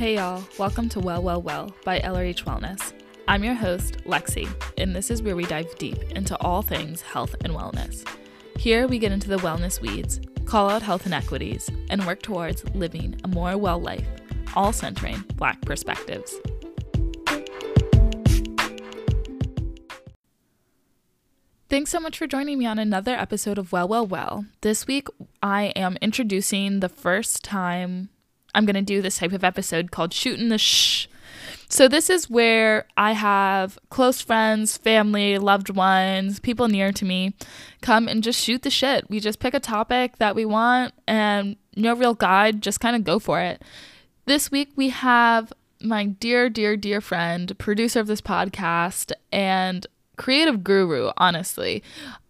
Hey y'all, welcome to Well Well Well by LRH Wellness. I'm your host, Lexi, and this is where we dive deep into all things health and wellness. Here we get into the wellness weeds, call out health inequities, and work towards living a more well life, all centering Black perspectives. Thanks so much for joining me on another episode of Well, Well, Well. This week, I am introducing the first time I'm going to do this type of episode called Shooting the Shh. So, this is where I have close friends, family, loved ones, people near to me come and just shoot the shit. We just pick a topic that we want and no real guide, just kind of go for it. This week, we have my dear, dear, dear friend, producer of this podcast, and creative guru, honestly,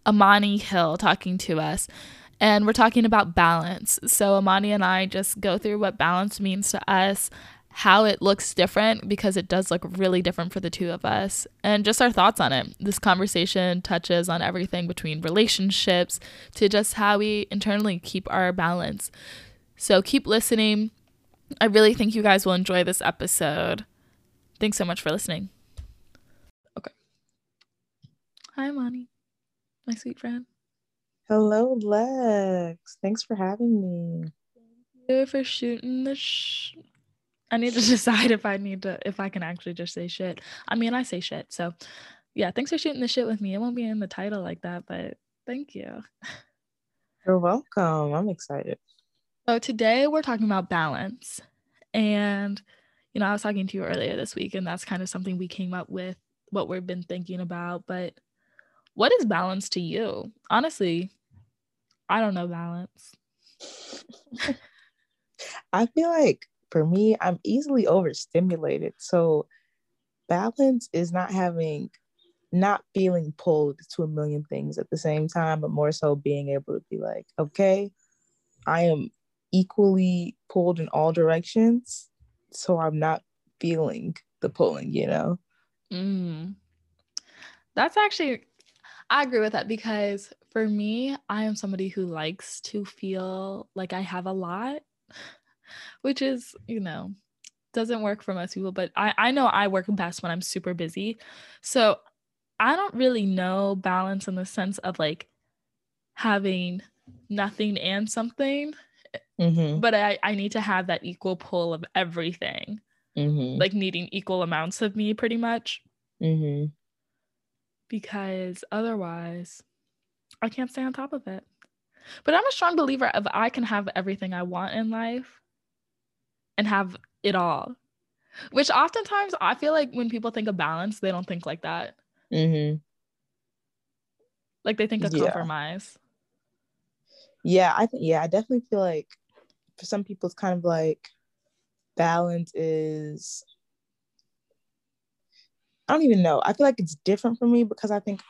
Amani Hill, talking to us. And we're talking about balance. So, Amani and I just go through what balance means to us, how it looks different because it does look really different for the two of us, and just our thoughts on it. This conversation touches on everything between relationships to just how we internally keep our balance. So, keep listening. I really think you guys will enjoy this episode. Thanks so much for listening. Okay. Hi, Amani, my sweet friend. Hello, Lex. Thanks for having me. Thank you for shooting the sh. I need to decide if I need to, if I can actually just say shit. I mean, I say shit. So, yeah, thanks for shooting the shit with me. It won't be in the title like that, but thank you. You're welcome. I'm excited. So, today we're talking about balance. And, you know, I was talking to you earlier this week, and that's kind of something we came up with, what we've been thinking about. But what is balance to you? Honestly, I don't know balance. I feel like for me, I'm easily overstimulated. So balance is not having not feeling pulled to a million things at the same time, but more so being able to be like, okay, I am equally pulled in all directions. So I'm not feeling the pulling, you know? Mm. That's actually I agree with that because for me, I am somebody who likes to feel like I have a lot, which is, you know, doesn't work for most people, but I, I know I work best when I'm super busy. So I don't really know balance in the sense of like having nothing and something, mm-hmm. but I, I need to have that equal pull of everything, mm-hmm. like needing equal amounts of me pretty much. Mm-hmm because otherwise I can't stay on top of it. But I'm a strong believer of I can have everything I want in life and have it all. Which oftentimes I feel like when people think of balance, they don't think like that. Mm-hmm. Like they think of yeah. compromise. Yeah, I think yeah, I definitely feel like for some people it's kind of like balance is I don't even know. I feel like it's different for me because I think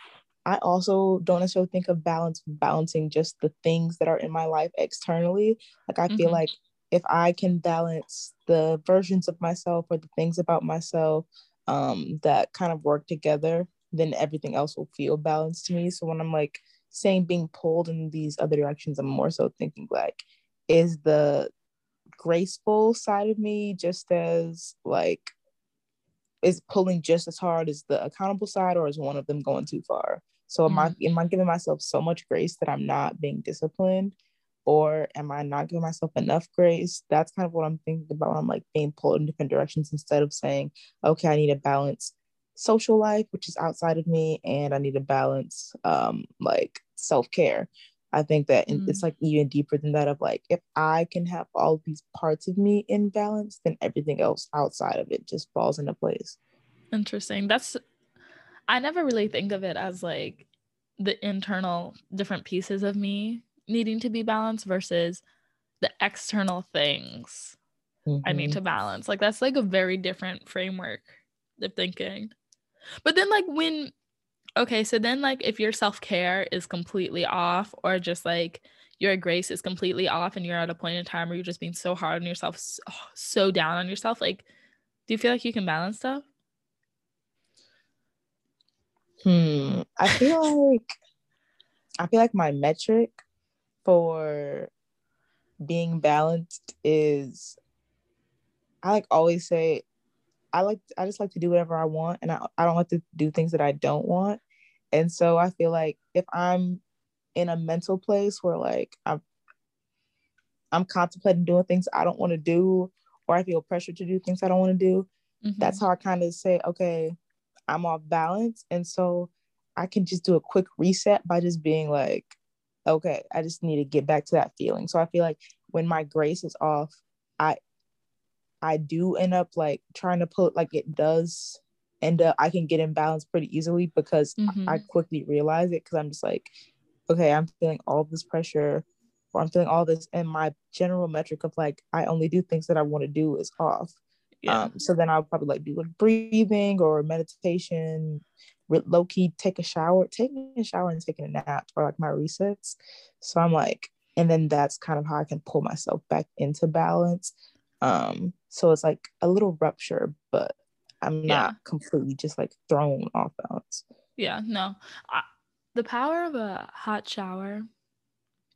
I also don't necessarily think of balance balancing just the things that are in my life externally. Like I feel mm-hmm. like if I can balance the versions of myself or the things about myself um, that kind of work together, then everything else will feel balanced to me. So when I'm like saying being pulled in these other directions, I'm more so thinking like, is the graceful side of me just as like is pulling just as hard as the accountable side or is one of them going too far? So am mm-hmm. i am i giving myself so much grace that i'm not being disciplined? Or am i not giving myself enough grace? That's kind of what i'm thinking about i'm like being pulled in different directions instead of saying okay i need to balance social life which is outside of me and i need to balance um like self-care I think that mm. it's like even deeper than that of like if I can have all these parts of me in balance, then everything else outside of it just falls into place. Interesting. That's I never really think of it as like the internal different pieces of me needing to be balanced versus the external things mm-hmm. I need mm-hmm. to balance. Like that's like a very different framework of thinking. But then like when Okay, so then like if your self-care is completely off or just like your grace is completely off and you're at a point in time where you're just being so hard on yourself, so, down on yourself, like do you feel like you can balance stuff? Hmm, I feel like I feel like my metric for being balanced is I like always say I like I just like to do whatever I want and I, I don't like to do things that I don't want. And so I feel like if I'm in a mental place where like I'm I'm contemplating doing things I don't want to do or I feel pressure to do things I don't want to do, mm-hmm. that's how I kind of say, okay, I'm off balance. And so I can just do a quick reset by just being like, okay, I just need to get back to that feeling. So I feel like when my grace is off, I I do end up like trying to put like it does end up I can get in balance pretty easily because mm-hmm. I quickly realize it because I'm just like, okay, I'm feeling all this pressure or I'm feeling all this and my general metric of like I only do things that I want to do is off. Yeah. Um, so then I'll probably like do like breathing or meditation, low key take a shower, taking a shower and taking a nap or like my resets. So I'm like, and then that's kind of how I can pull myself back into balance. Um, so it's like a little rupture, but I'm yeah. not completely just like thrown off balance. Yeah, no. I, the power of a hot shower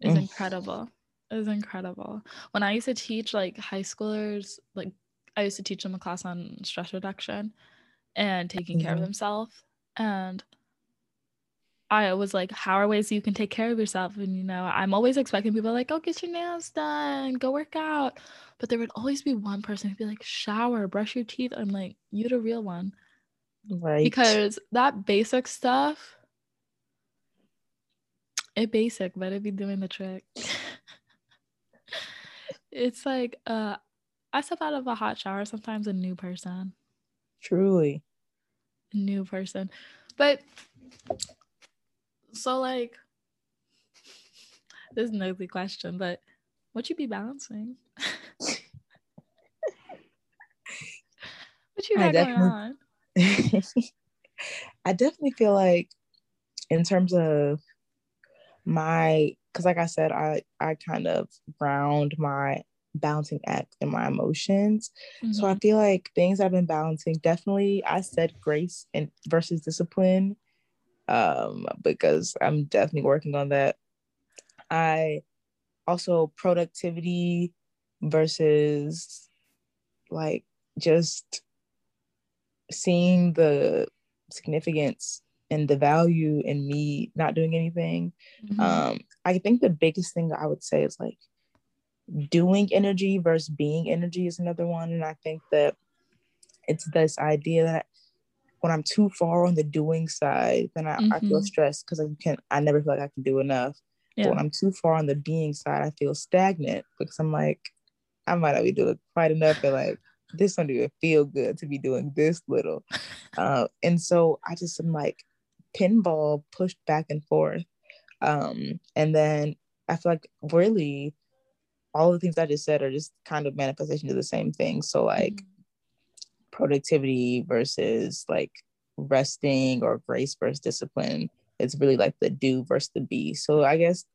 is mm. incredible. Is incredible. When I used to teach like high schoolers, like I used to teach them a class on stress reduction and taking mm-hmm. care of mm-hmm. themselves. And I was like, how are ways you can take care of yourself? And you know, I'm always expecting people like, oh, get your nails done, go work out. But there would always be one person who'd be like, shower, brush your teeth. I'm like, you the real one. Right. Because that basic stuff, it basic, but it'd be doing the trick. it's like uh I step out of a hot shower sometimes a new person. Truly. A new person. But so like this is an ugly question, but what you be balancing? what you got going on? I definitely feel like in terms of my because like I said, I I kind of ground my balancing act in my emotions. Mm-hmm. So I mm-hmm. feel like things I've been balancing definitely I said grace and versus discipline um, because I'm definitely working on that. I also productivity versus like just seeing the significance and the value in me not doing anything. Mm-hmm. Um, I think the biggest thing I would say is like doing energy versus being energy is another one. And I think that it's this idea that when I'm too far on the doing side, then I, mm-hmm. I feel mm-hmm. stressed because I can I never feel like I can do enough. Yeah. But when I'm too far on the being side, I feel stagnant because I'm like, I might not be doing quite enough and like this one, don't even feel good to be doing this little. Uh, and so I just am like pinball pushed back and forth. Um, and then I feel like really all the things I just said are just kind of manifestation of the same thing. So like mm-hmm productivity versus like resting or grace versus discipline. It's really like the do versus the be. So I guess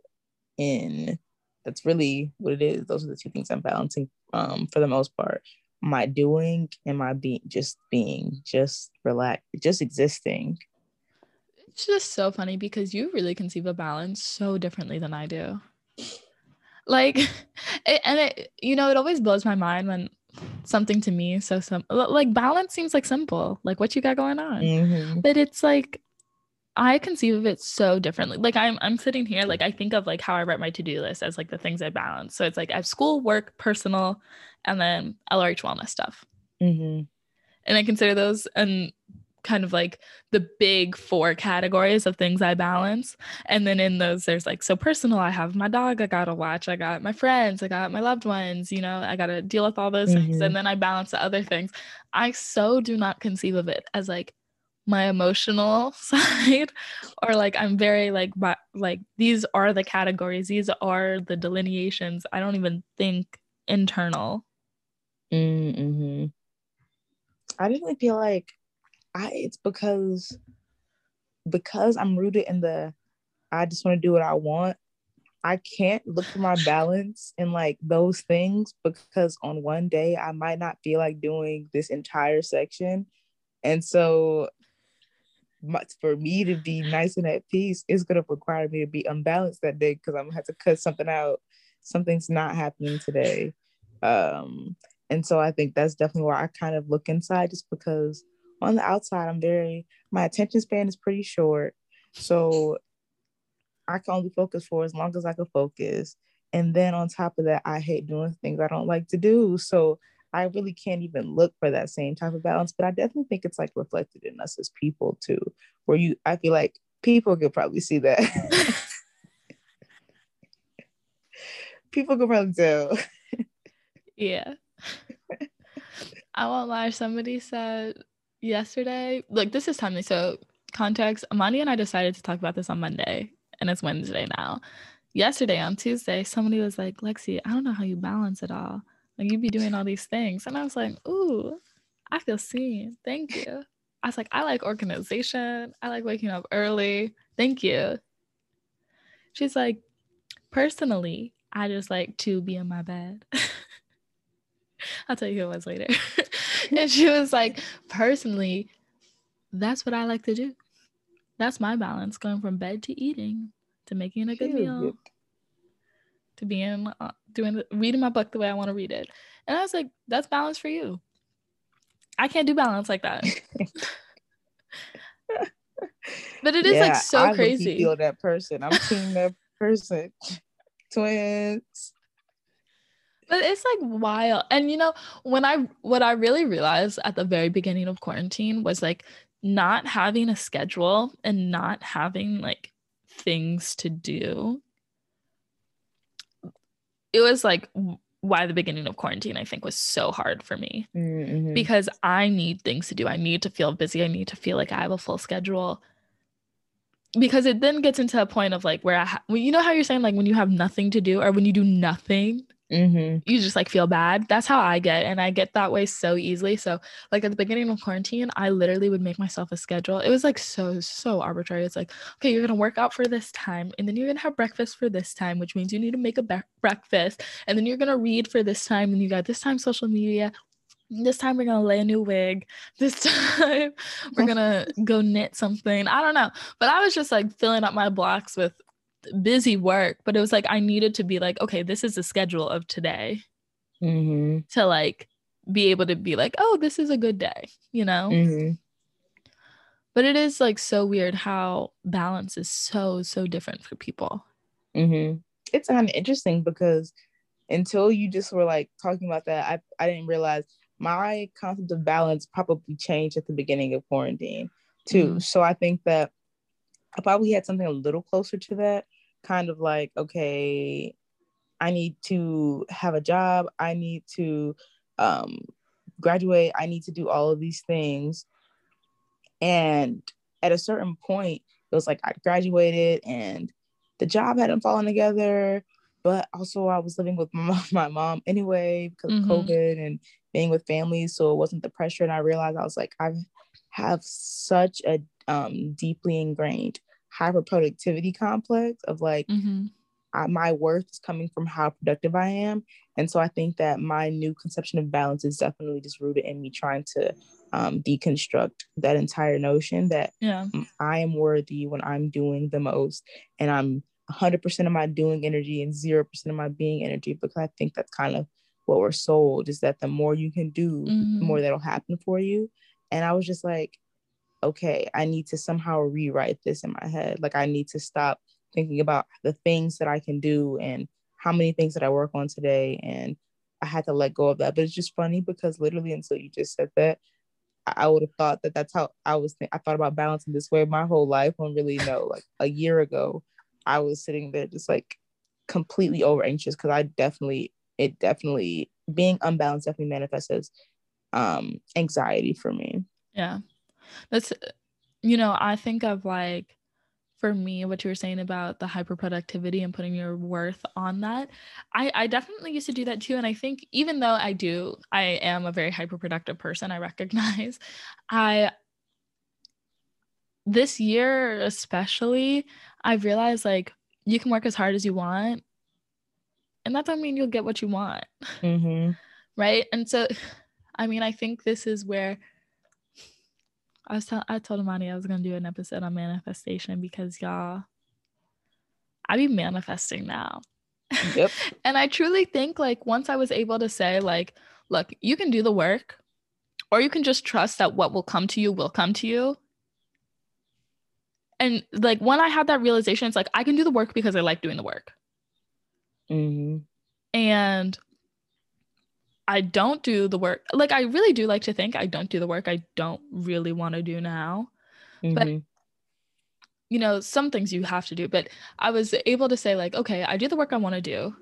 in that's really what it is. Those are the two things I'm balancing um, for the most part. My doing and my being, just being, just relax, just existing. It's just so funny because you really conceive a balance so differently than I do. Like, it, and it, you know, it always blows my mind when something to me so simple like balance seems like simple like what you got going on mm-hmm. but it's like i conceive of it so differently like i'm i'm sitting here like i think of like how i write my to-do list as like the things i balance so it's like i have school work personal and then lrh wellness stuff mm-hmm. and i consider those and kind of like the big four categories of things I balance. And then in those, there's like, so personal, I have my dog I gotta watch, I got my friends, I got my loved ones, you know, I gotta deal with all those mm-hmm. things. And then I balance the other things. I so do not conceive of it as like my emotional side or like I'm very like, but like these are the categories, these are the delineations. I don't even think internal. Mm-hmm. I definitely feel like I it's because because I'm rooted in the I just want to do what I want. I can't look for my balance in like those things because on one day I might not feel like doing this entire section. And so for me to be nice and at peace, it's gonna require me to be unbalanced that day because I'm gonna have to cut something out. Something's not happening today. Um, and so I think that's definitely where I kind of look inside, just because on the outside, I'm very my attention span is pretty short, so I can only focus for as long as I can focus. And then on top of that, I hate doing things I don't like to do. So I really can't even look for that same type of balance. But I definitely think it's like reflected in us as people too, where you I feel like people could probably see that. people could probably tell. yeah. I won't lie, somebody said yesterday, like this is timely. So context, Amani and I decided to talk about this on Monday and it's Wednesday now. Yesterday on Tuesday, somebody was like, Lexi, I don't know how you balance it all. Like you'd be doing all these things. And I was like, ooh, I feel seen. Thank you. I was like, I like organization. I like waking up early. Thank you. She's like, personally, I just like to be in my bed. I'll tell you who it was later. and she was like, personally, that's what I like to do. That's my balance going from bed to eating to making a good meal to being uh, doing reading my book the way I want to read it. And I was like, that's balance for you. I can't do balance like that. but it is yeah, like so I crazy. Feel that person. I'm seeing that person. Twins. But it's like wild. And you know, when I what I really realized at the very beginning of quarantine was like not having a schedule and not having like things to do it was like why the beginning of quarantine I think was so hard for me mm-hmm. because I need things to do. I need to feel busy. I need to feel like I have a full schedule. Because it then gets into a point of like where I, ha- well, you know how you're saying like when you have nothing to do or when you do nothing, Mm-hmm. You just like feel bad. That's how I get. And I get that way so easily. So, like at the beginning of quarantine, I literally would make myself a schedule. It was like so, so arbitrary. It's like, okay, you're going to work out for this time. And then you're going to have breakfast for this time, which means you need to make a be- breakfast. And then you're going to read for this time. And you got this time social media. This time we're gonna lay a new wig. This time we're gonna go knit something. I don't know. But I was just like filling up my blocks with busy work, but it was like I needed to be like, okay, this is the schedule of today mm-hmm. to like be able to be like, oh, this is a good day, you know? Mm-hmm. But it is like so weird how balance is so, so different for people. Mm-hmm. It's kind of interesting because until you just were like talking about that, I, I didn't realize my concept of balance probably changed at the beginning of quarantine too. Mm-hmm. So I think that I probably had something a little closer to that, kind of like, okay, I need to have a job, I need to um, graduate, I need to do all of these things. And at a certain point, it was like I graduated and the job hadn't fallen together, but also I was living with my, my mom anyway because mm-hmm. of COVID and being with family. So it wasn't the pressure. And I realized I was like, I have such a um, deeply ingrained hyper productivity complex of like mm-hmm. I, my worth is coming from how productive I am. And so I think that my new conception of balance is definitely just rooted in me trying to um, deconstruct that entire notion that yeah. I am worthy when I'm doing the most and I'm 100% of my doing energy and 0% of my being energy because I think that's kind of what we're sold is that the more you can do, mm-hmm. the more that'll happen for you. And I was just like, okay, I need to somehow rewrite this in my head. Like I need to stop thinking about the things that I can do and how many things that I work on today. And I had to let go of that. But it's just funny because literally until you just said that, I would have thought that that's how I was. Th- I thought about balancing this way my whole life. When really no, like a year ago, I was sitting there just like completely over anxious because I definitely, it definitely being unbalanced definitely manifests as um anxiety for me. Yeah. That's, you know, I think of like, for me, what you were saying about the hyper productivity and putting your worth on that, I, I definitely used to do that too. And I think even though I do, I am a very hyper productive person, I recognize I, this year especially, I've realized like you can work as hard as you want. And that doesn't mean you'll get what you want. Mm-hmm. Right. And so, I mean, I think this is where I was tell- I told Amani I was gonna do an episode on manifestation because y'all, I be manifesting now. Yep. and I truly think like once I was able to say like, look, you can do the work or you can just trust that what will come to you will come to you. And like when I had that realization, it's like I can do the work because I like doing the work. Mm-hmm. And I don't do the work. Like I really do like to think I don't do the work I don't really want to do now. Mm-hmm. But you know, some things you have to do, but I was able to say like, okay, I do the work I want to do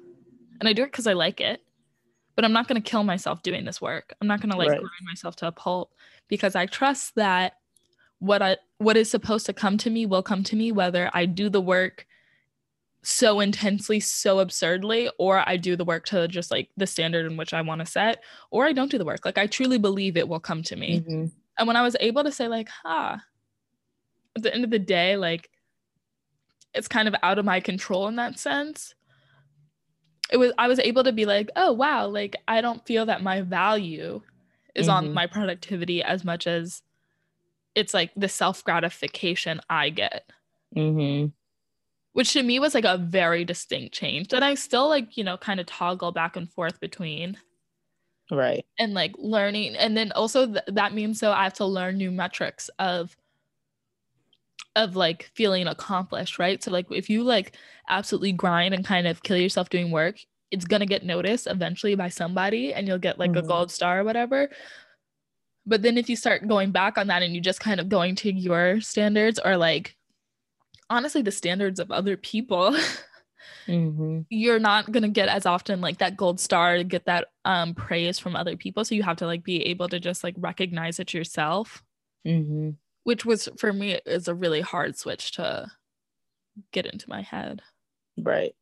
and I do it cuz I like it. But I'm not going to kill myself doing this work. I'm not going to like right. grind myself to a pulp because I trust that what I what is supposed to come to me will come to me whether I do the work so intensely, so absurdly, or I do the work to just like the standard in which I want to set, or I don't do the work. Like I truly believe it will come to me. Mm-hmm. And when I was able to say, like, ah, at the end of the day, like it's kind of out of my control in that sense. It was I was able to be like, oh wow, like I don't feel that my value is mm-hmm. on my productivity as much as it's like the self gratification I get. Mm-hmm which to me was like a very distinct change that I still like, you know, kind of toggle back and forth between. Right. And like learning. And then also th- that means so I have to learn new metrics of of like feeling accomplished, right? So like if you like absolutely grind and kind of kill yourself doing work, it's gonna get noticed eventually by somebody and you'll get like mm-hmm. a gold star or whatever. But then if you start going back on that and you just kind of going to your standards or like honestly the standards of other people mm-hmm. you're not gonna get as often like that gold star to get that um praise from other people so you have to like be able to just like recognize it yourself mm-hmm. which was for me is a really hard switch to get into my head right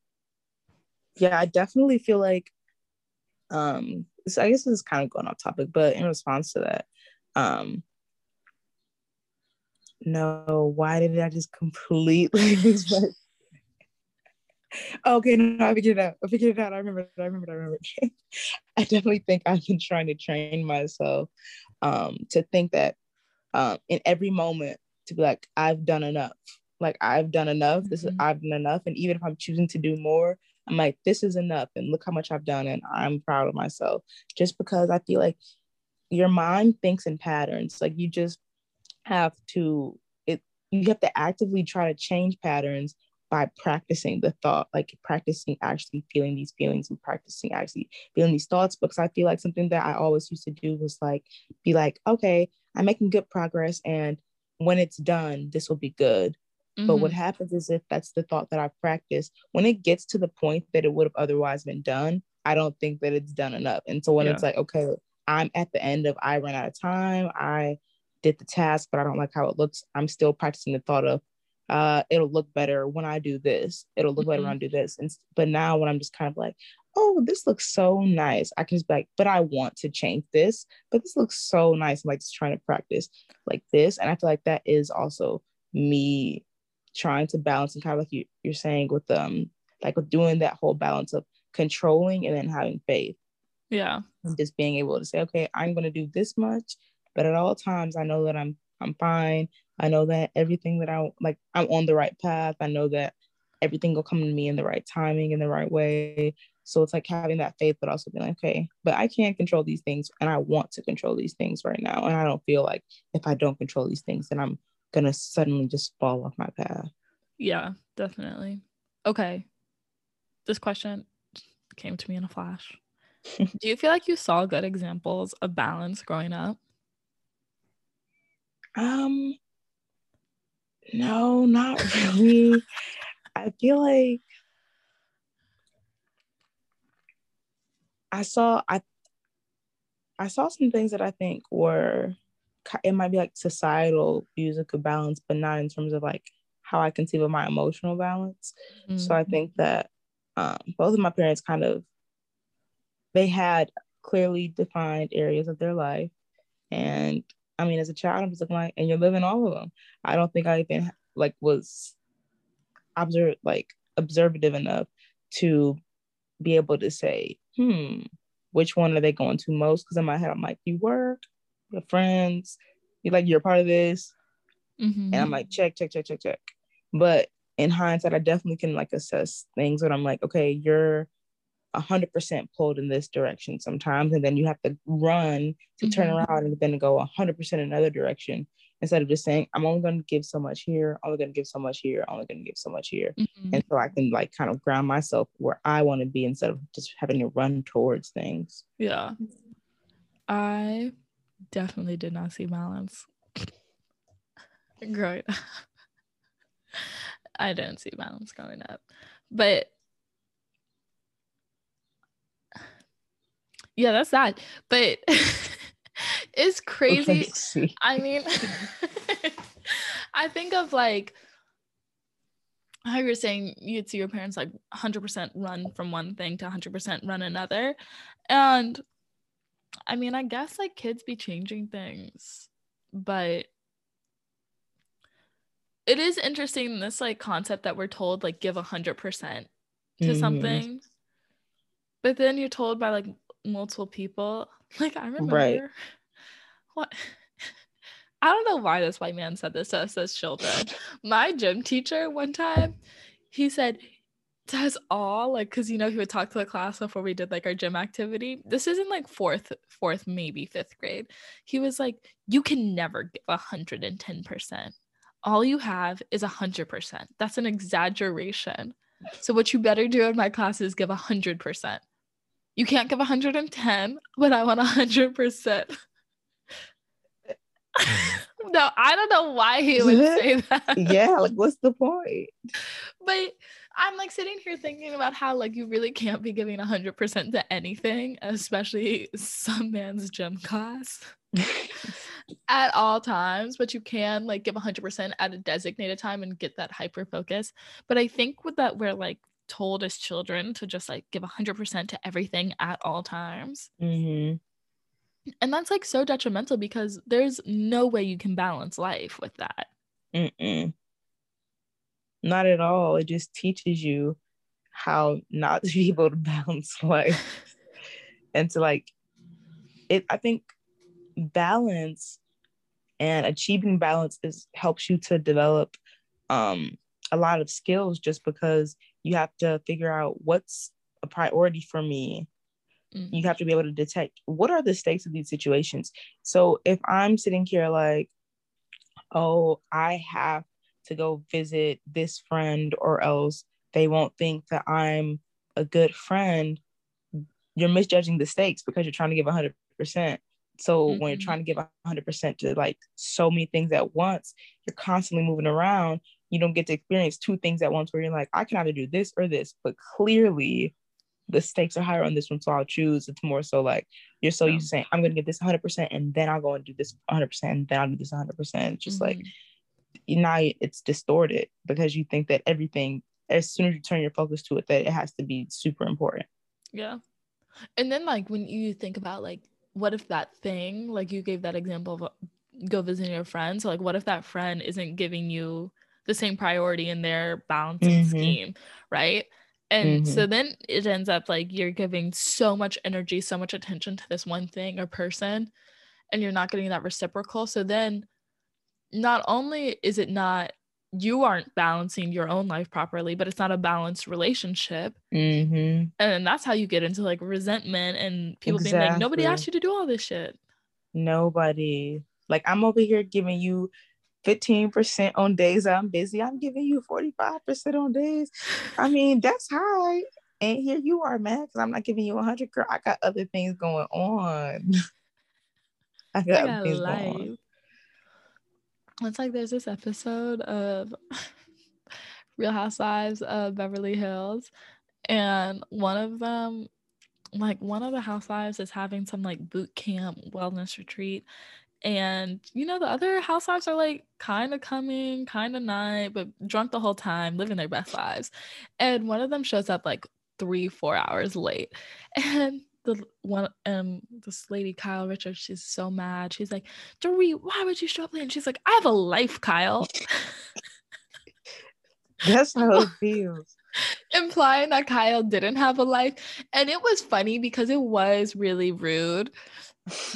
yeah i definitely feel like um so i guess this is kind of going off topic but in response to that um no, why did I just completely lose my Okay, no, I figured it out. I figured it out. I remember. I remember. I remember. I definitely think I've been trying to train myself um, to think that um, in every moment to be like, I've done enough. Like I've done enough. This is mm-hmm. I've done enough. And even if I'm choosing to do more, I'm like, this is enough. And look how much I've done. And I'm proud of myself. Just because I feel like your mind thinks in patterns. Like you just have to it you have to actively try to change patterns by practicing the thought, like practicing actually feeling these feelings and practicing actually feeling these thoughts. Because I feel like something that I always used to do was like, be like, okay, I'm making good progress. And when it's done, this will be good. Mm-hmm. But what mm-hmm. happens is if that's the thought that I practice, when it gets to the point that it would have otherwise been done, I don't think that it's done enough. And so when yeah. it's like, okay, I'm at the end of I ran out of time, I did the task, but I don't like how it looks. I'm still practicing the thought of uh, it'll look better when I do this. It'll look mm-hmm. better when I do this. And but now when I'm just kind of like, oh, this looks so nice. I can just be like, but I want to change this. But this looks so nice. I'm like just trying to practice like this. And I feel like that is also me trying to balance and kind of like you, you're saying with um like with doing that whole balance of controlling and then having faith. Yeah. And just being able to say, okay, I'm gonna do this much but at all times, I know that I'm I'm fine. I know that everything that I like, I'm on the right path. I know that everything will come to me in the right timing, in the right way. So it's like having that faith, but also being like, okay, but I can't control these things, and I want to control these things right now. And I don't feel like if I don't control these things, then I'm gonna suddenly just fall off my path. Yeah, definitely. Okay, this question came to me in a flash. Do you feel like you saw good examples of balance growing up? Um, no, not really. I feel like I saw I I saw some things that I think were it might be like societal views of balance, but not in terms of like how I conceive of my emotional balance. Mm-hmm. So I mm-hmm. think that um, both of my parents kind of they had clearly defined areas of their life, and I mean, as a child, I'm just looking like, and you're living all of them. I don't think I even like was observe like observative enough to be able to say, hmm, which one are they going to most? Because in my head, I'm like, you work, your friends, you like you're part of this, mm-hmm. and I'm like, check, check, check, check, check. But in hindsight, I definitely can like assess things when I'm like, okay, you're 100% pulled in this direction sometimes and then you have to run to mm-hmm. turn around and then go 100% another direction instead of just saying i'm only going to give so much here only going to give so much here only going to give so much here. Mm-hmm. and so i can like kind of ground myself where i want to be instead of just having to run towards things. Yeah. I definitely did not see balance. Growing up. I didn't see balance growing up. But yeah that's sad but it's crazy i mean i think of like how you're saying you'd see your parents like 100% run from one thing to 100% run another and i mean i guess like kids be changing things but it is interesting this like concept that we're told like give 100% to mm-hmm. something but then you're told by like multiple people. Like I remember right. what I don't know why this white man said this to us as children. My gym teacher one time, he said to us all, like, cause you know, he would talk to the class before we did like our gym activity. This is in like fourth, fourth, maybe fifth grade. He was like, You can never give a hundred and ten percent. All you have is a hundred percent. That's an exaggeration. So what you better do in my class is give a hundred percent you can't give 110, but I want 100%. no, I don't know why he would say that. yeah, like what's the point? But I'm like sitting here thinking about how like you really can't be giving 100% to anything, especially some man's gym class at all times, but you can like give 100% at a designated time and get that hyper focus. But I think with that we're like told as children to just like give 100% to everything at all times. Mm-hmm. And that's like so detrimental because there's no way you can balance life with that. Mm-mm. Not at all. It just teaches you how not to be able to balance life and to like it. I think balance and achieving balance is helps you to develop um a lot of skills just because you have to figure out what's a priority for me mm-hmm. you have to be able to detect what are the stakes of these situations so if i'm sitting here like oh i have to go visit this friend or else they won't think that i'm a good friend you're misjudging the stakes because you're trying to give 100% so mm-hmm. when you're mm-hmm. trying to give 100% to like so many things at once you're constantly moving around you don't get to experience two things at once where you're like, I can either do this or this, but clearly the stakes are higher on this one, so I'll choose. It's more so like you're so used to saying, I'm gonna get this 100% and then I'll go and do this 100% and then I'll do this 100%. It's just mm-hmm. like now it's distorted because you think that everything, as soon as you turn your focus to it, that it has to be super important. Yeah. And then like when you think about like, what if that thing, like you gave that example of uh, go visiting your friend. So like what if that friend isn't giving you the same priority in their balancing mm-hmm. scheme, right? And mm-hmm. so then it ends up like you're giving so much energy, so much attention to this one thing or person, and you're not getting that reciprocal. So then not only is it not you aren't balancing your own life properly, but it's not a balanced relationship. Mm-hmm. And that's how you get into like resentment and people exactly. being like, nobody asked you to do all this shit. Nobody. Like, I'm over here giving you 15% on days I'm busy. I'm giving you 45% on days. I mean, that's high. And here you are, man, because I'm not giving you 100. Girl, I got other things going on. I got, I got things life. going on. It's like there's this episode of Real Housewives of Beverly Hills, and one of them, like one of the housewives, is having some like boot camp wellness retreat, and you know, the other housewives are like kind of coming, kind of not, but drunk the whole time, living their best lives. And one of them shows up like three, four hours late. And the one um this lady Kyle Richards, she's so mad. She's like, Dorit, why would you show up late? And she's like, I have a life, Kyle. That's how it feels. Implying that Kyle didn't have a life. And it was funny because it was really rude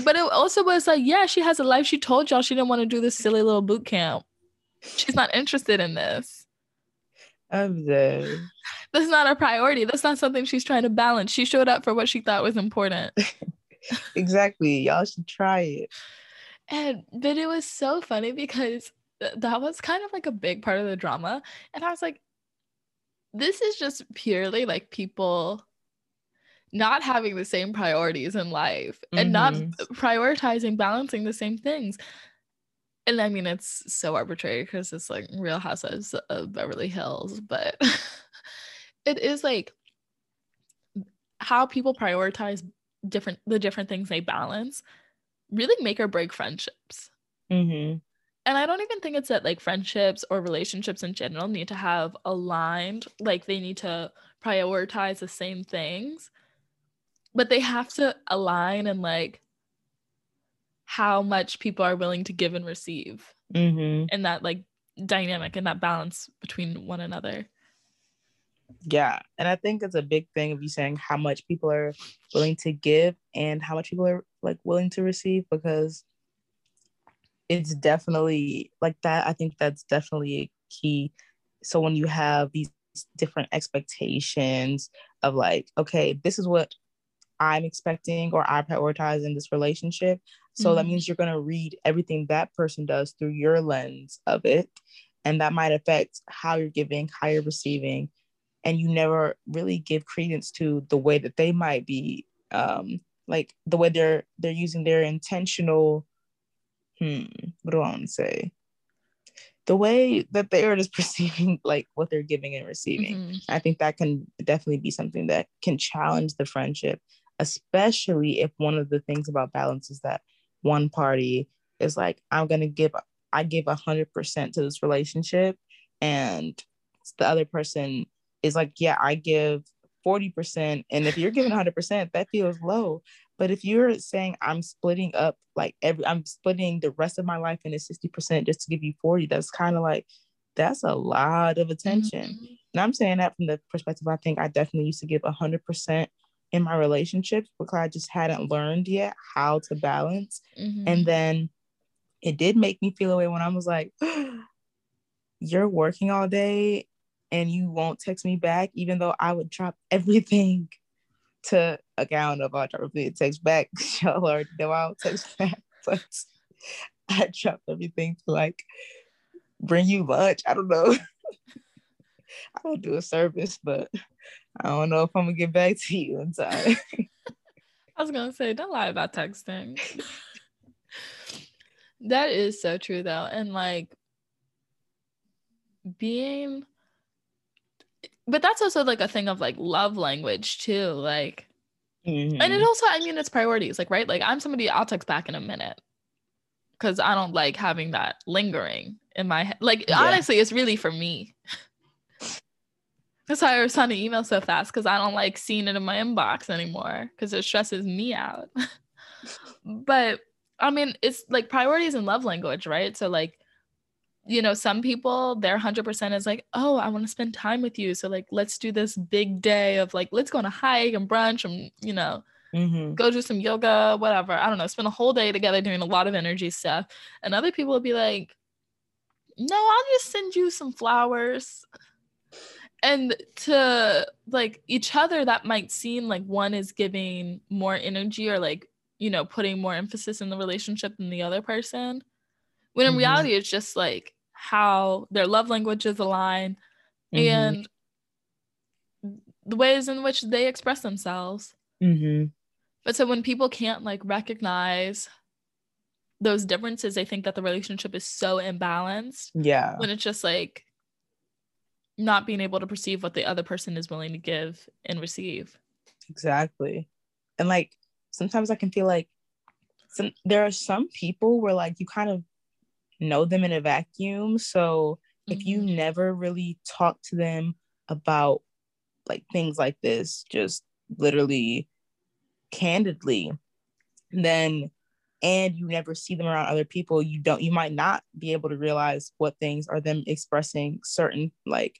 but it also was like, yeah, she has a life. She told y'all she didn't want to do this silly little boot camp. She's not interested in this. I'm dead. That's not a priority. That's not something she's trying to balance. She showed up for what she thought was important. exactly. Y'all should try it. And but it was so funny because th- that was kind of like a big part of the drama. And I was like, this is just purely like people not having the same priorities in life mm-hmm. and not mm-hmm. prioritizing balancing the same things and i mean it's so arbitrary because it's like real housewives of beverly hills but it is like how people prioritize different the different things they balance really make or break friendships mm-hmm. and i don't even think it's that like friendships or relationships in general need to have aligned like they need to prioritize the same things but they have to align and like how much people are willing to give and receive mm-hmm. and that like dynamic and that balance between one another yeah and i think it's a big thing of you saying how much people are willing to give and how much people are like willing to receive because it's definitely like that i think that's definitely a key so when you have these different expectations of like okay this is what I'm expecting or I prioritize in this relationship. So mm-hmm. that means you're going to read everything that person does through your lens of it. And that might affect how you're giving, how you're receiving. And you never really give credence to the way that they might be, um, like the way they're they're using their intentional, hmm, what do I want to say? The way that they are just perceiving like what they're giving and receiving. Mm-hmm. I think that can definitely be something that can challenge the friendship especially if one of the things about balance is that one party is like, I'm going to give, I give 100% to this relationship. And the other person is like, yeah, I give 40%. And if you're giving 100%, that feels low. But if you're saying I'm splitting up like every, I'm splitting the rest of my life into 60% just to give you 40, that's kind of like, that's a lot of attention. Mm-hmm. And I'm saying that from the perspective, I think I definitely used to give 100% in my relationships because I just hadn't learned yet how to balance. Mm-hmm. And then it did make me feel away when I was like, You're working all day and you won't text me back, even though I would drop everything to account of I'll drop everything text back. Y'all already know I'll text back. But I dropped everything to like bring you lunch. I don't know. I don't do a service, but I don't know if I'm gonna get back to you in time. I was gonna say, don't lie about texting. that is so true though. And like being but that's also like a thing of like love language too. Like mm-hmm. and it also, I mean, it's priorities, like, right? Like I'm somebody I'll text back in a minute because I don't like having that lingering in my head. Like yeah. honestly, it's really for me. That's why I was trying to email so fast because I don't like seeing it in my inbox anymore because it stresses me out. but I mean, it's like priorities and love language, right? So, like, you know, some people, their 100% is like, oh, I want to spend time with you. So, like, let's do this big day of like, let's go on a hike and brunch and, you know, mm-hmm. go do some yoga, whatever. I don't know, spend a whole day together doing a lot of energy stuff. And other people will be like, no, I'll just send you some flowers and to like each other that might seem like one is giving more energy or like you know putting more emphasis in the relationship than the other person when in mm-hmm. reality it's just like how their love languages align mm-hmm. and the ways in which they express themselves mm-hmm. but so when people can't like recognize those differences they think that the relationship is so imbalanced yeah when it's just like not being able to perceive what the other person is willing to give and receive. Exactly. And like sometimes I can feel like some there are some people where like you kind of know them in a vacuum. So mm-hmm. if you mm-hmm. never really talk to them about like things like this, just literally candidly, then and you never see them around other people, you don't you might not be able to realize what things are them expressing certain like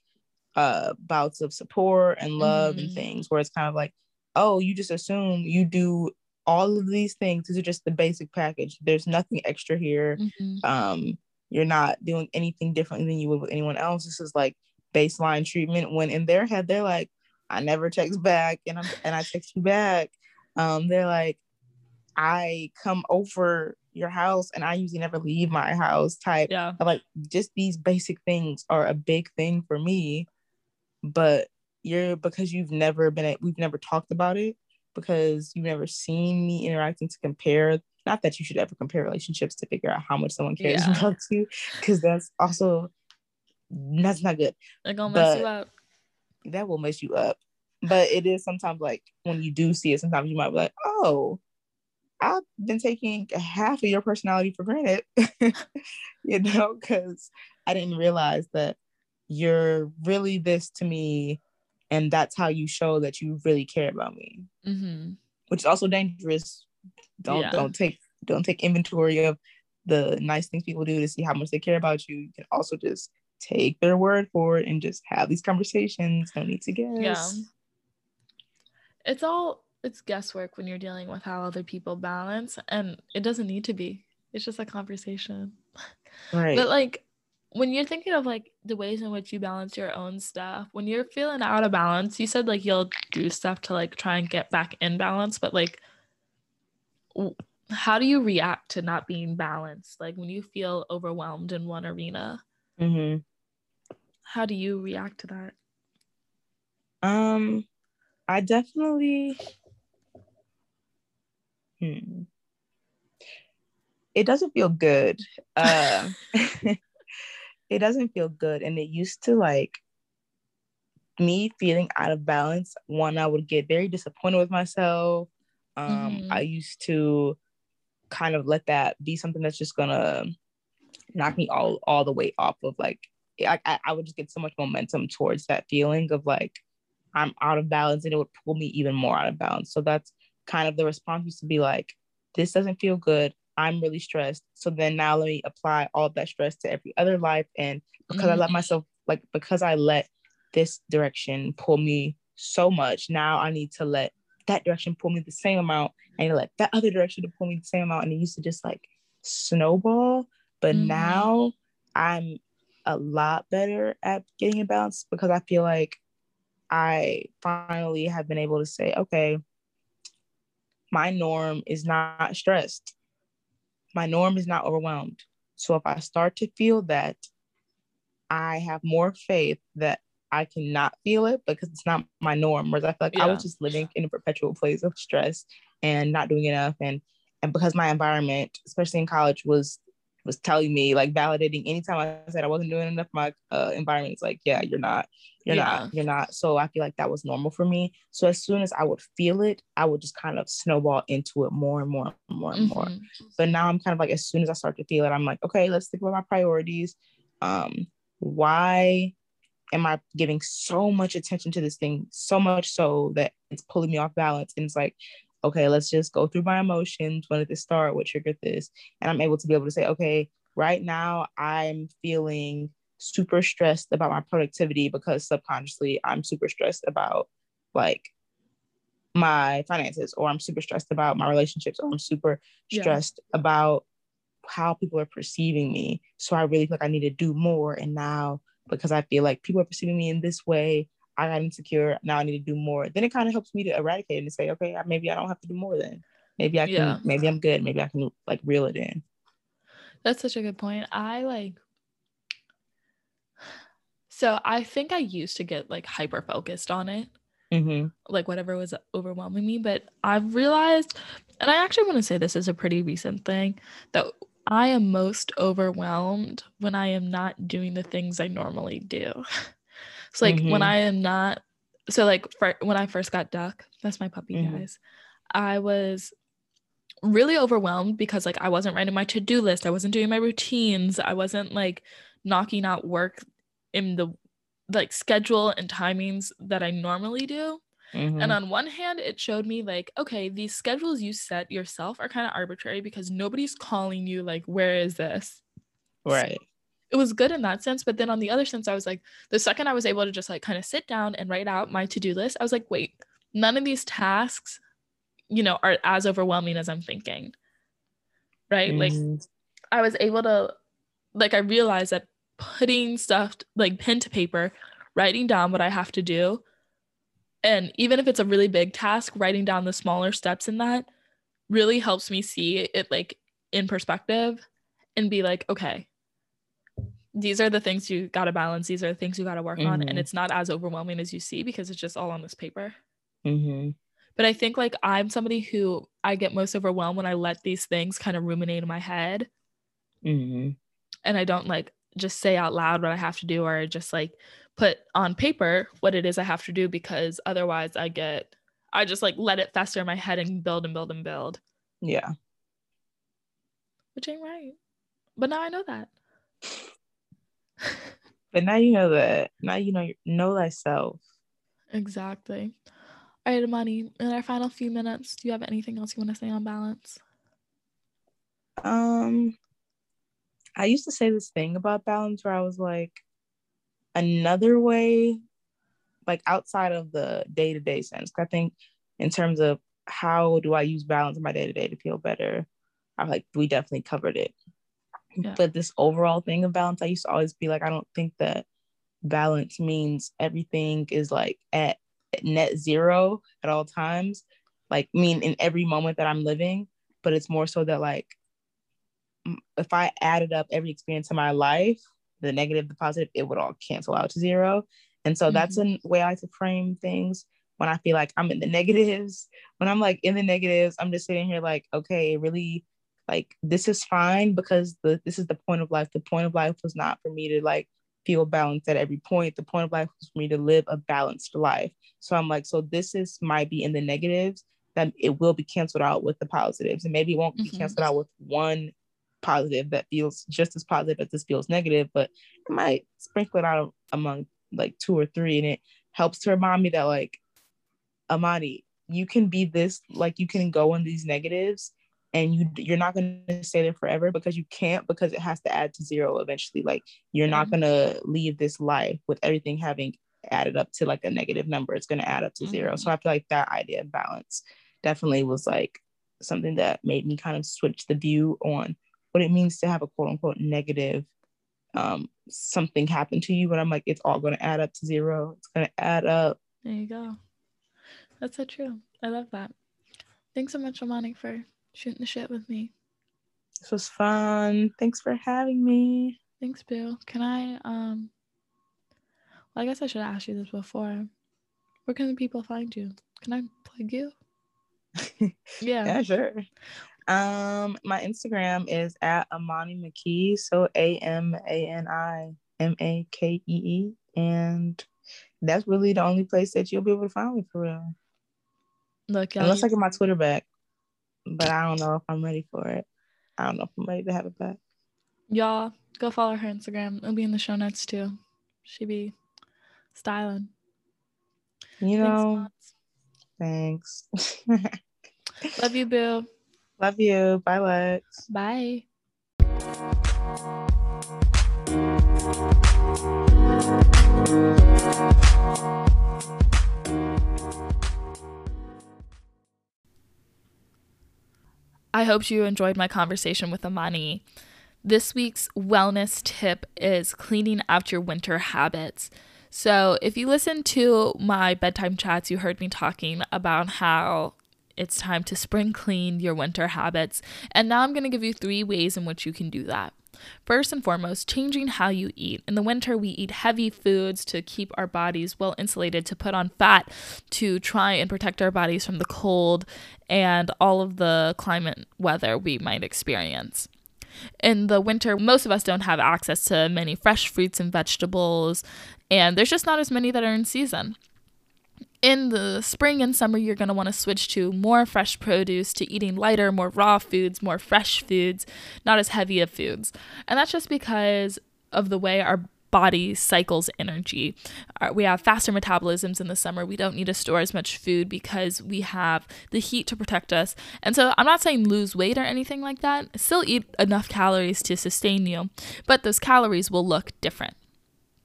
uh bouts of support and love mm-hmm. and things where it's kind of like oh you just assume you do all of these things these are just the basic package there's nothing extra here mm-hmm. um you're not doing anything differently than you would with anyone else this is like baseline treatment when in their head they're like, I never text back and I'm and I text you back. Um, they're like, I come over your house and I usually never leave my house type. Yeah. Like just these basic things are a big thing for me. But you're because you've never been we've never talked about it because you've never seen me interacting to compare not that you should ever compare relationships to figure out how much someone cares yeah. about you because that's also that's not good. They're gonna mess you up. that will mess you up. But it is sometimes like when you do see it sometimes you might be like oh i've been taking half of your personality for granted. You know because i didn't realize that you're really this to me and that's how you show that you really care about me. Mm-hmm. which is also dangerous. Don't yeah. don't take don't take inventory of the nice things people do to see how much they care about you. You can also just take their word for it and just have these conversations. No need to guess. Yeah. It's all it's guesswork when you're dealing with how other people balance and it doesn't need to be. It's just a conversation. Right. But like when you're thinking of like the ways in which you balance your own stuff, when you're feeling out of balance, you said like you'll do stuff to like try and get back in balance, but like how do you react to not being balanced? Like when you feel overwhelmed in one arena, mm-hmm. how do you react to that? Um, I definitely, hmm. It doesn't feel good. Uh, it doesn't feel good. And it used to like me feeling out of balance. One, I would get very disappointed with myself. Um, mm-hmm. I used to kind of let that be something that's just gonna knock me all all the way off of like I, I would just get so much momentum towards that feeling of like I'm out of balance and it would pull me even more out of balance. So that's kind of the response used to be like, this doesn't feel good. I'm really stressed. So then now let me apply all that stress to every other life. And because mm-hmm. I let mm-hmm. myself, like, because I let this direction pull me so much, now I need to let that direction pull me the same amount. I need to let that other direction to pull me the same amount. And it used to just like snowball. But mm-hmm. now I'm a lot better at getting a balance because I feel like I finally have been able to say, okay, my norm is not stressed my norm is not overwhelmed. So if I start to feel that, I have more faith that I cannot feel it because it's not my norm. Whereas I feel like yeah. I was just living in a perpetual place of stress and not doing enough. And and because my environment, especially in college, was was telling me like validating anytime I said I wasn't doing enough, my uh, environment is like, yeah, you're not, you're yeah. not, you're not. So I feel like that was normal for me. So as soon as I would feel it, I would just kind of snowball into it more and more and more and mm-hmm. more. But now I'm kind of like, as soon as I start to feel it, I'm like, okay, let's think about my priorities. Um, why am I giving so much attention to this thing, so much so that it's pulling me off balance? And it's like, okay, let's just go through my emotions. When did this start? What triggered this? And I'm able to be able to say, okay, right now I'm feeling super stressed about my productivity because subconsciously I'm super stressed about like my finances or I'm super stressed about my relationships or I'm super stressed yeah. about how people are perceiving me. So I really feel like I need to do more. And now because I feel like people are perceiving me in this way, I got insecure. Now I need to do more. Then it kind of helps me to eradicate and say, okay, maybe I don't have to do more then. Maybe I can, yeah. maybe I'm good. Maybe I can like reel it in. That's such a good point. I like, so I think I used to get like hyper focused on it. Mm-hmm. Like whatever was overwhelming me. But I've realized, and I actually want to say this is a pretty recent thing, that I am most overwhelmed when I am not doing the things I normally do. So like mm-hmm. when I am not so like for, when I first got Duck, that's my puppy mm-hmm. guys. I was really overwhelmed because like I wasn't writing my to-do list, I wasn't doing my routines, I wasn't like knocking out work in the like schedule and timings that I normally do. Mm-hmm. And on one hand, it showed me like, okay, these schedules you set yourself are kind of arbitrary because nobody's calling you like, where is this? Right it was good in that sense. But then on the other sense, I was like, the second I was able to just like kind of sit down and write out my to do list, I was like, wait, none of these tasks, you know, are as overwhelming as I'm thinking. Right. Mm. Like I was able to, like, I realized that putting stuff like pen to paper, writing down what I have to do. And even if it's a really big task, writing down the smaller steps in that really helps me see it like in perspective and be like, okay, these are the things you got to balance. These are the things you got to work mm-hmm. on. And mm-hmm. it's not as overwhelming as you see because it's just all on this paper. Mm-hmm. But I think like I'm somebody who I get most overwhelmed when I let these things kind of ruminate in my head. Mm-hmm. And I don't like just say out loud what I have to do or just like put on paper what it is I have to do because otherwise I get, I just like let it fester in my head and build and build and build. Yeah. Which ain't right. But now I know that. but now you know that. Now you know know thyself. Exactly. All right, Amani, in our final few minutes, do you have anything else you want to say on balance? Um, I used to say this thing about balance where I was like, another way, like outside of the day to day sense. I think in terms of how do I use balance in my day to day to feel better, I like we definitely covered it. Yeah. But this overall thing of balance, I used to always be like, I don't think that balance means everything is like at net zero at all times. Like, I mean, in every moment that I'm living, but it's more so that like if I added up every experience in my life, the negative, the positive, it would all cancel out to zero. And so mm-hmm. that's a way I like to frame things when I feel like I'm in the negatives. When I'm like in the negatives, I'm just sitting here like, okay, it really like this is fine because the this is the point of life. The point of life was not for me to like feel balanced at every point. The point of life was for me to live a balanced life. So I'm like, so this is might be in the negatives, then it will be canceled out with the positives. And maybe it won't mm-hmm. be canceled out with one positive that feels just as positive as this feels negative, but it might sprinkle it out among like two or three. And it helps to remind me that like Amani, you can be this, like you can go on these negatives and you you're not going to stay there forever because you can't because it has to add to zero eventually. Like you're not mm-hmm. going to leave this life with everything having added up to like a negative number. It's going to add up to 0 mm-hmm. so i feel like that idea of balance definitely was like something that made me kind of switch the view on what it means to have a quote unquote negative um something happen to you. But i'm like it's all going to add up to zero. It's going to add up. There you go. That's so true. I love that. Thanks so much amani for shooting the shit with me. This was fun. Thanks for having me. Thanks, Bill. Can I um well I guess I should ask you this before. Where can the people find you? Can I plug you? yeah. yeah, sure. Um, my Instagram is at Amani McKee, so A M A N I M A K E E, and that's really the only place that you'll be able to find me for real. Look, unless I get my Twitter back but I don't know if I'm ready for it. I don't know if I'm ready to have it back. Y'all go follow her Instagram. It'll be in the show notes too. She be styling. You know. Thanks. thanks. Love you, Bill. Love you. Bye, Lex. Bye. I hope you enjoyed my conversation with Amani. This week's wellness tip is cleaning out your winter habits. So, if you listen to my bedtime chats, you heard me talking about how it's time to spring clean your winter habits. And now I'm going to give you three ways in which you can do that. First and foremost, changing how you eat. In the winter, we eat heavy foods to keep our bodies well insulated, to put on fat, to try and protect our bodies from the cold and all of the climate weather we might experience. In the winter, most of us don't have access to many fresh fruits and vegetables, and there's just not as many that are in season in the spring and summer, you're going to want to switch to more fresh produce, to eating lighter, more raw foods, more fresh foods, not as heavy of foods. And that's just because of the way our body cycles energy. Uh, we have faster metabolisms in the summer. We don't need to store as much food because we have the heat to protect us. And so I'm not saying lose weight or anything like that. Still eat enough calories to sustain you, but those calories will look different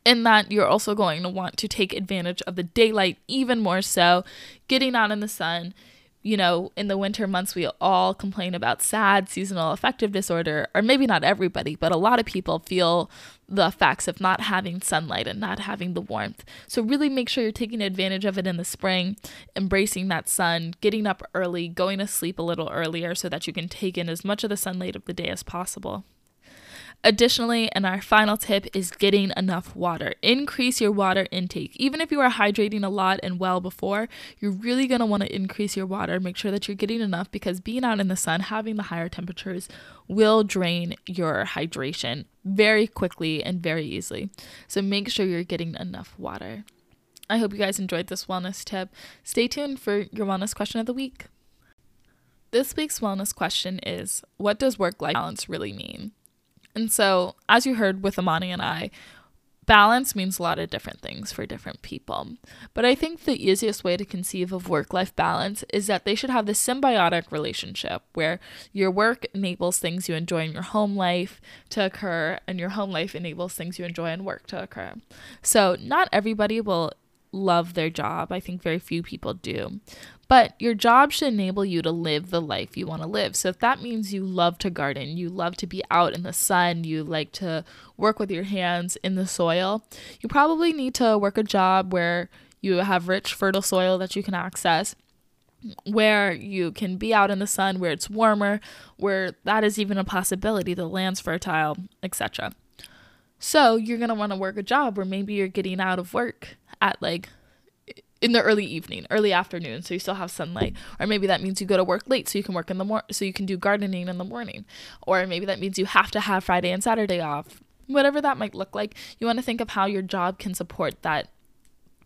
in that you're also going to want to take advantage of the daylight even more so, getting out in the sun, you know, in the winter months, we all complain about SAD, seasonal affective disorder, or maybe not everybody, but a lot of people feel the effects of not having sunlight and not having the warmth. So, really make sure you're taking advantage of it in the spring, embracing that sun, getting up early, going to sleep a little earlier so that you can take in as much of the sunlight of the day as possible. Additionally, and our final tip is getting enough water. Increase your water intake. Even if you are hydrating a lot and well before, you're really going to want to increase your water. Make sure that you're getting enough because being out in the sun, having the higher temperatures, will drain your hydration very quickly and very easily. So make sure you're getting enough water. I hope you guys enjoyed this wellness tip. Stay tuned for your wellness question of the week. This week's wellness question is What does work life balance really mean? And so, as you heard with Amani and I, balance means a lot of different things for different people. But I think the easiest way to conceive of work life balance is that they should have this symbiotic relationship where your work enables things you enjoy in your home life to occur, and your home life enables things you enjoy in work to occur. So, not everybody will love their job. I think very few people do. But your job should enable you to live the life you want to live. So if that means you love to garden, you love to be out in the sun, you like to work with your hands in the soil, you probably need to work a job where you have rich, fertile soil that you can access where you can be out in the sun, where it's warmer, where that is even a possibility, the land's fertile, etc. So you're want to work a job where maybe you're getting out of work at like in the early evening, early afternoon, so you still have sunlight. Or maybe that means you go to work late so you can work in the morning, so you can do gardening in the morning. Or maybe that means you have to have Friday and Saturday off. Whatever that might look like, you want to think of how your job can support that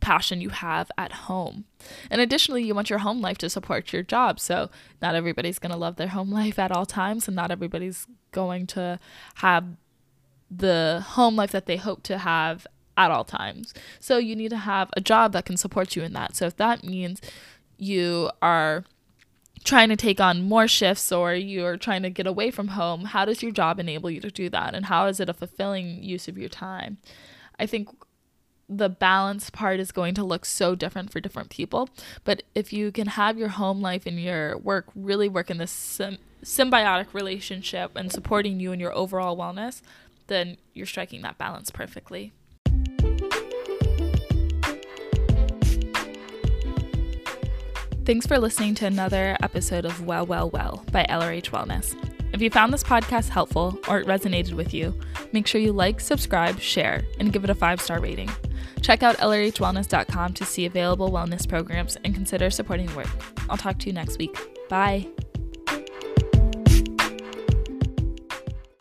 passion you have at home. And additionally, you want your home life to support your job. So, not everybody's going to love their home life at all times, and not everybody's going to have the home life that they hope to have at all times. So you need to have a job that can support you in that. So if that means you are trying to take on more shifts or you're trying to get away from home, how does your job enable you to do that? And how is it a fulfilling use of your time? I think the balance part is going to look so different for different people. But if you can have your home life and your work really work in this symbiotic relationship and supporting you in your overall wellness, then you're striking that balance perfectly. Thanks for listening to another episode of Well, Well, Well by LRH Wellness. If you found this podcast helpful or it resonated with you, make sure you like, subscribe, share, and give it a five star rating. Check out lrhwellness.com to see available wellness programs and consider supporting work. I'll talk to you next week. Bye.